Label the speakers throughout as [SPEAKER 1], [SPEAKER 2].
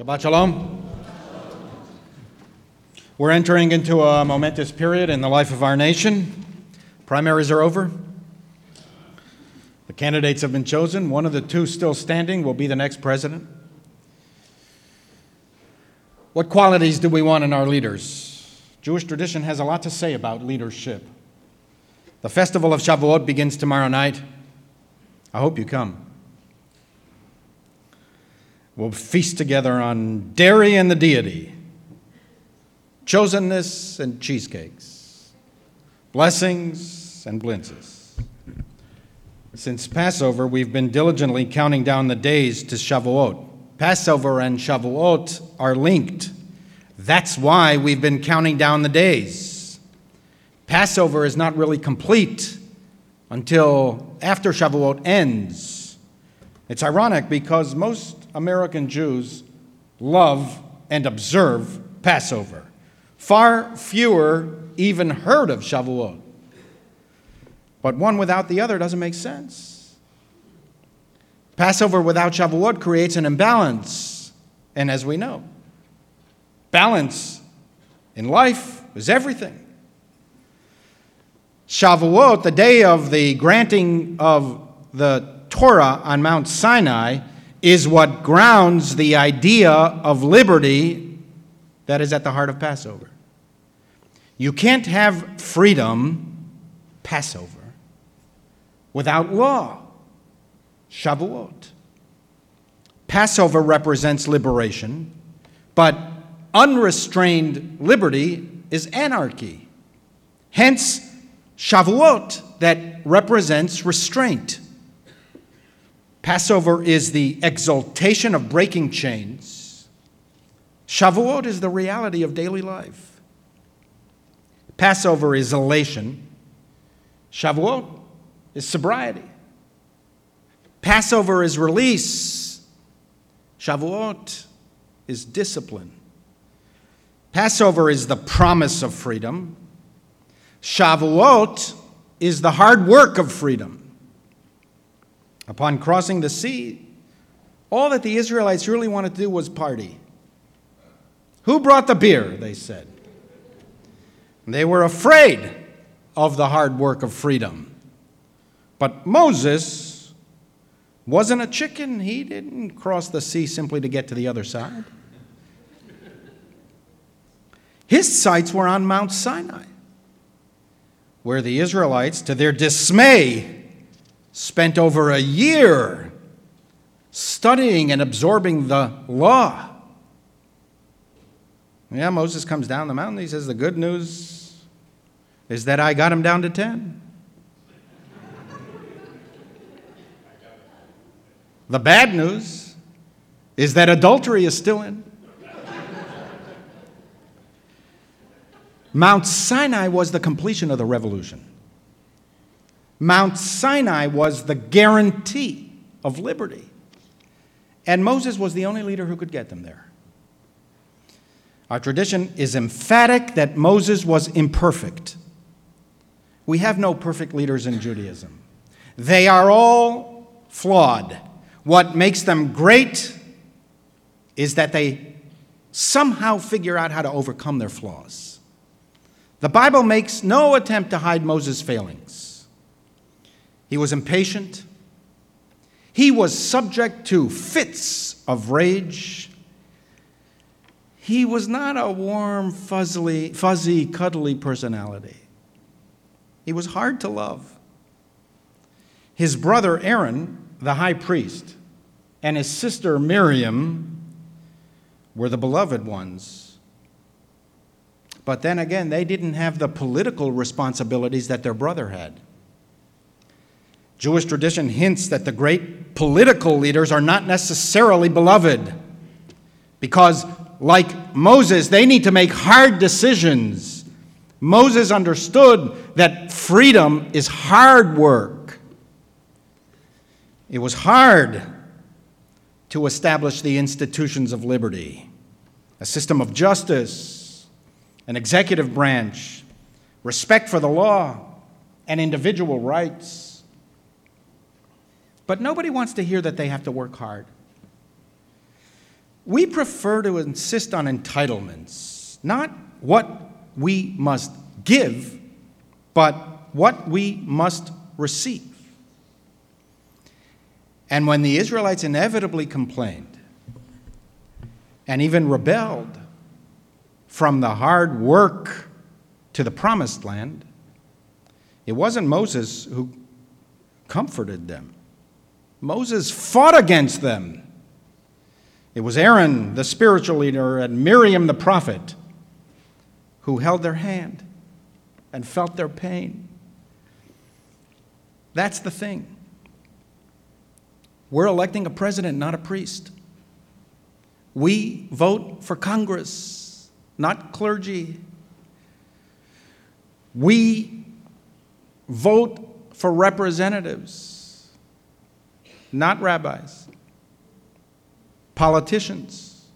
[SPEAKER 1] Shabbat Shalom. We're entering into a momentous period in the life of our nation. Primaries are over. The candidates have been chosen. One of the two still standing will be the next president. What qualities do we want in our leaders? Jewish tradition has a lot to say about leadership. The festival of Shavuot begins tomorrow night. I hope you come. We'll feast together on dairy and the deity, chosenness and cheesecakes, blessings and blintzes. Since Passover, we've been diligently counting down the days to Shavuot. Passover and Shavuot are linked. That's why we've been counting down the days. Passover is not really complete until after Shavuot ends. It's ironic because most American Jews love and observe Passover. Far fewer even heard of Shavuot. But one without the other doesn't make sense. Passover without Shavuot creates an imbalance. And as we know, balance in life is everything. Shavuot, the day of the granting of the Torah on Mount Sinai, is what grounds the idea of liberty that is at the heart of Passover. You can't have freedom, Passover, without law, Shavuot. Passover represents liberation, but unrestrained liberty is anarchy. Hence, Shavuot that represents restraint. Passover is the exaltation of breaking chains. Shavuot is the reality of daily life. Passover is elation. Shavuot is sobriety. Passover is release. Shavuot is discipline. Passover is the promise of freedom. Shavuot is the hard work of freedom. Upon crossing the sea, all that the Israelites really wanted to do was party. Who brought the beer? They said. They were afraid of the hard work of freedom. But Moses wasn't a chicken. He didn't cross the sea simply to get to the other side. His sights were on Mount Sinai, where the Israelites, to their dismay, spent over a year studying and absorbing the law. Yeah, Moses comes down the mountain. He says, The good news is that I got him down to 10. the bad news is that adultery is still in. Mount Sinai was the completion of the revolution. Mount Sinai was the guarantee of liberty. And Moses was the only leader who could get them there. Our tradition is emphatic that Moses was imperfect. We have no perfect leaders in Judaism, they are all flawed. What makes them great is that they somehow figure out how to overcome their flaws. The Bible makes no attempt to hide Moses' failings. He was impatient. He was subject to fits of rage. He was not a warm, fuzzy, fuzzy, cuddly personality. He was hard to love. His brother Aaron, the high priest, and his sister Miriam were the beloved ones. But then again, they didn't have the political responsibilities that their brother had. Jewish tradition hints that the great political leaders are not necessarily beloved because, like Moses, they need to make hard decisions. Moses understood that freedom is hard work. It was hard to establish the institutions of liberty, a system of justice, an executive branch, respect for the law, and individual rights. But nobody wants to hear that they have to work hard. We prefer to insist on entitlements, not what we must give, but what we must receive. And when the Israelites inevitably complained and even rebelled from the hard work to the promised land, it wasn't Moses who comforted them. Moses fought against them. It was Aaron, the spiritual leader, and Miriam, the prophet, who held their hand and felt their pain. That's the thing. We're electing a president, not a priest. We vote for Congress, not clergy. We vote for representatives, not rabbis. Politicians,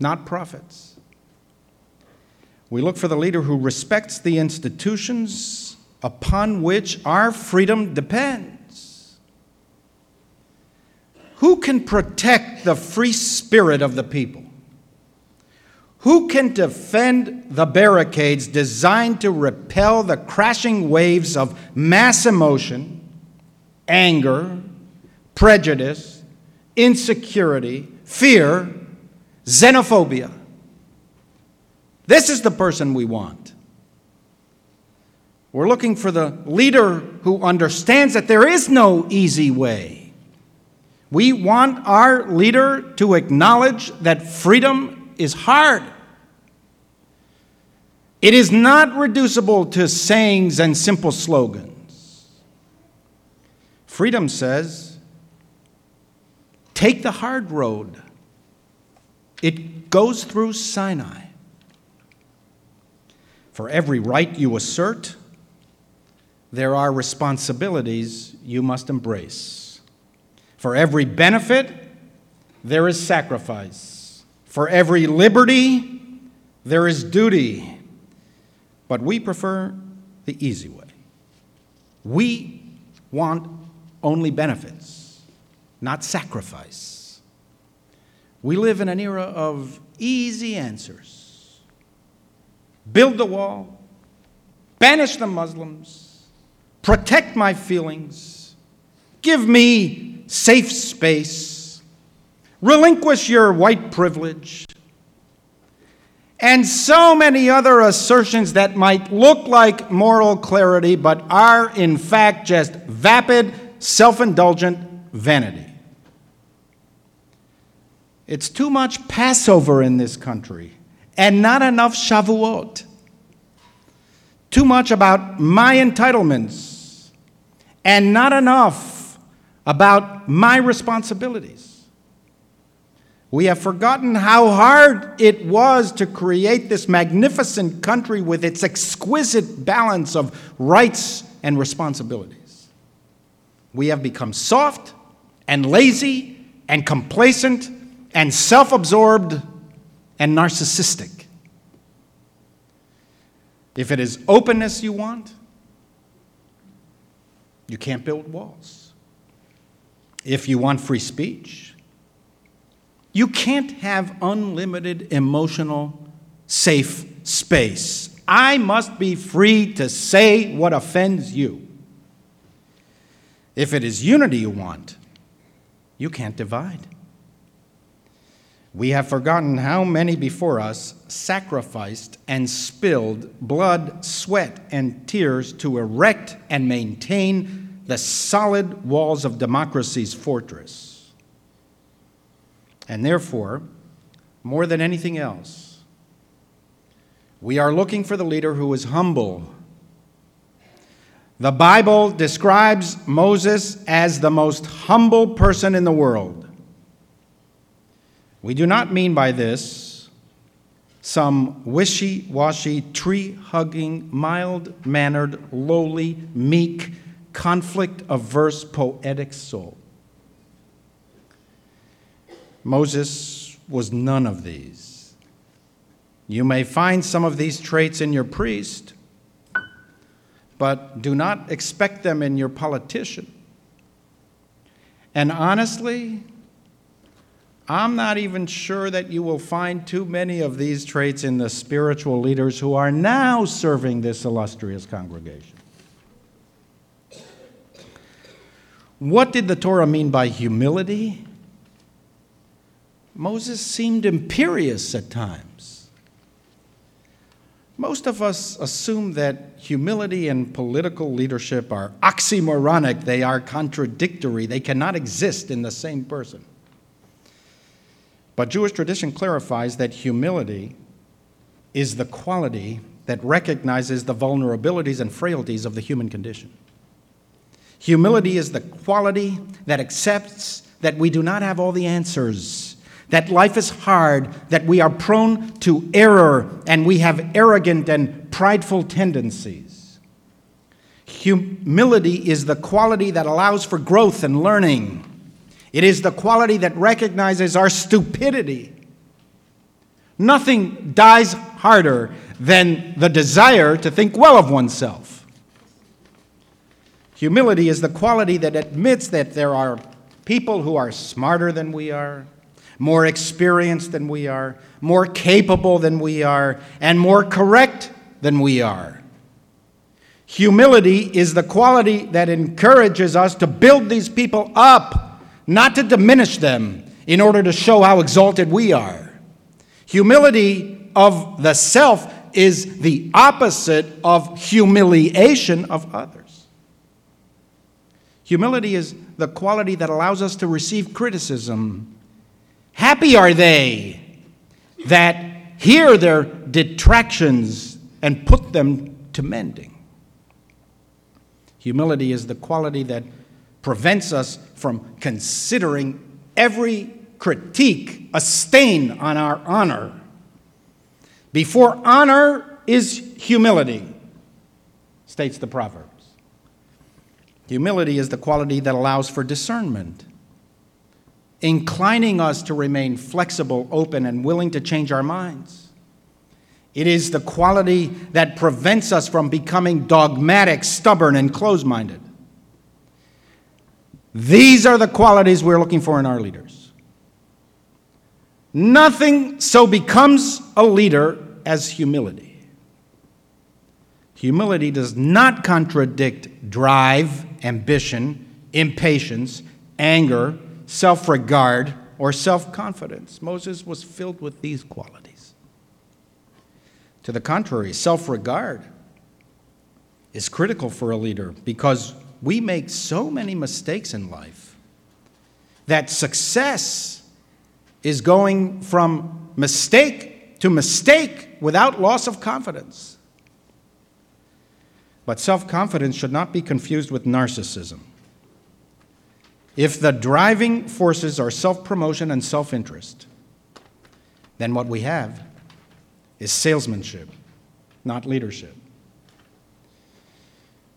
[SPEAKER 1] not prophets. We look for the leader who respects the institutions upon which our freedom depends. Who can protect the free spirit of the people? Who can defend the barricades designed to repel the crashing waves of mass emotion, anger, prejudice, insecurity, fear, xenophobia? This is the person we want. We're looking for the leader who understands that there is no easy way. We want our leader to acknowledge that freedom is hard. It is not reducible to sayings and simple slogans. Freedom says, take the hard road. It goes through Sinai. For every right you assert, there are responsibilities you must embrace. For every benefit, there is sacrifice. For every liberty, there is duty. But we prefer the easy way. We want only benefits, not sacrifice. We live in an era of easy answers build the wall, banish the Muslims, protect my feelings, give me safe space, relinquish your white privilege, and so many other assertions that might look like moral clarity but are in fact just vapid, self indulgent vanity. It's too much Passover in this country and not enough Shavuot. Too much about my entitlements and not enough about my responsibilities. We have forgotten how hard it was to create this magnificent country with its exquisite balance of rights and responsibilities. We have become soft and lazy and complacent and self absorbed and narcissistic. If it is openness you want, you can't build walls. If you want free speech, you can't have unlimited emotional safe space. I must be free to say what offends you. If it is unity you want, you can't divide. We have forgotten how many before us sacrificed and spilled blood, sweat, and tears to erect and maintain the solid walls of democracy's fortress. And therefore, more than anything else, we are looking for the leader who is humble. The Bible describes Moses as the most humble person in the world. We do not mean by this some wishy washy, tree hugging, mild mannered, lowly, meek, conflict averse, poetic soul. Moses was none of these. You may find some of these traits in your priest, but do not expect them in your politician. And honestly, I'm not even sure that you will find too many of these traits in the spiritual leaders who are now serving this illustrious congregation. What did the Torah mean by humility? Moses seemed imperious at times. Most of us assume that humility and political leadership are oxymoronic, they are contradictory, they cannot exist in the same person. But Jewish tradition clarifies that humility is the quality that recognizes the vulnerabilities and frailties of the human condition. Humility is the quality that accepts that we do not have all the answers, that life is hard, that we are prone to error, and we have arrogant and prideful tendencies. Humility is the quality that allows for growth and learning. It is the quality that recognizes our stupidity. Nothing dies harder than the desire to think well of oneself. Humility is the quality that admits that there are people who are smarter than we are, more experienced than we are, more capable than we are, and more correct than we are. Humility is the quality that encourages us to build these people up not to diminish them in order to show how exalted we are. Humility of the self is the opposite of humiliation of others. Humility is the quality that allows us to receive criticism. Happy are they that hear their detractions and put them to mending. Humility is the quality that prevents us from considering every critique a stain on our honor. Before honor is humility, states the Proverbs. Humility is the quality that allows for discernment, inclining us to remain flexible, open, and willing to change our minds. It is the quality that prevents us from becoming dogmatic, stubborn, and close minded. These are the qualities we're looking for in our leaders. Nothing so becomes a leader as humility. Humility does not contradict drive, ambition, impatience, anger, self regard, or self confidence. Moses was filled with these qualities. To the contrary, self regard is critical for a leader because we make so many mistakes in life that success is going from mistake to mistake without loss of confidence. But self confidence should not be confused with narcissism. If the driving forces are self promotion and self interest, then what we have is salesmanship, not leadership.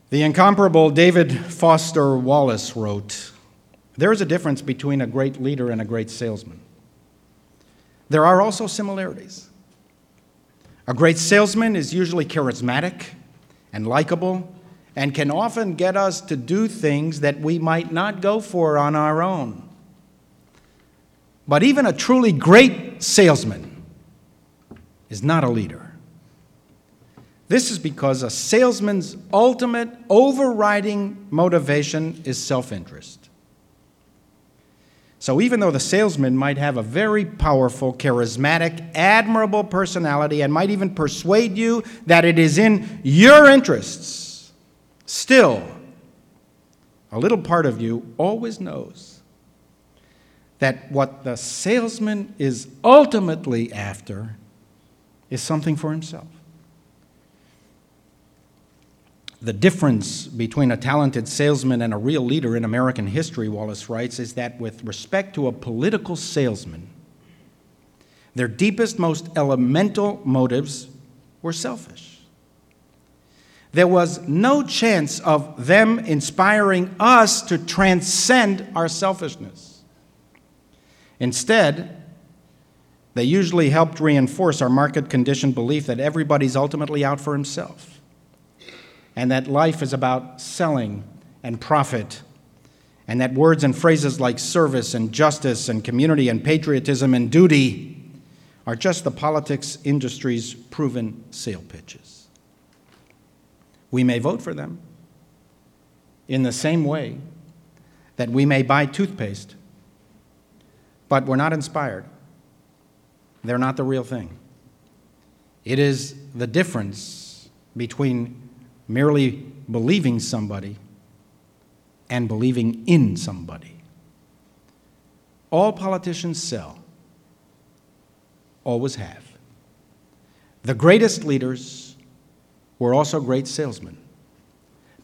[SPEAKER 1] The incomparable David Foster Wallace wrote There is a difference between a great leader and a great salesman. There are also similarities. A great salesman is usually charismatic and likable and can often get us to do things that we might not go for on our own. But even a truly great salesman is not a leader. This is because a salesman's ultimate overriding motivation is self interest. So, even though the salesman might have a very powerful, charismatic, admirable personality and might even persuade you that it is in your interests, still, a little part of you always knows that what the salesman is ultimately after is something for himself. The difference between a talented salesman and a real leader in American history, Wallace writes, is that with respect to a political salesman, their deepest, most elemental motives were selfish. There was no chance of them inspiring us to transcend our selfishness. Instead, they usually helped reinforce our market conditioned belief that everybody's ultimately out for himself and that life is about selling and profit and that words and phrases like service and justice and community and patriotism and duty are just the politics industry's proven sale pitches. We may vote for them in the same way that we may buy toothpaste, but we're not inspired. They're not the real thing. It is the difference between merely believing somebody and believing in somebody. All politicians sell, always have. The greatest leaders were also great salesmen.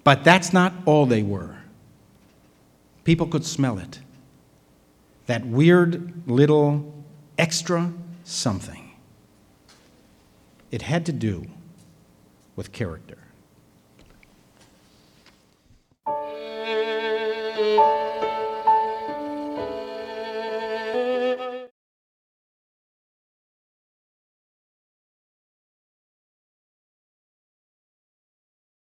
[SPEAKER 1] But that's not all they were. People could smell it. That weird little extra something. It had to do with character.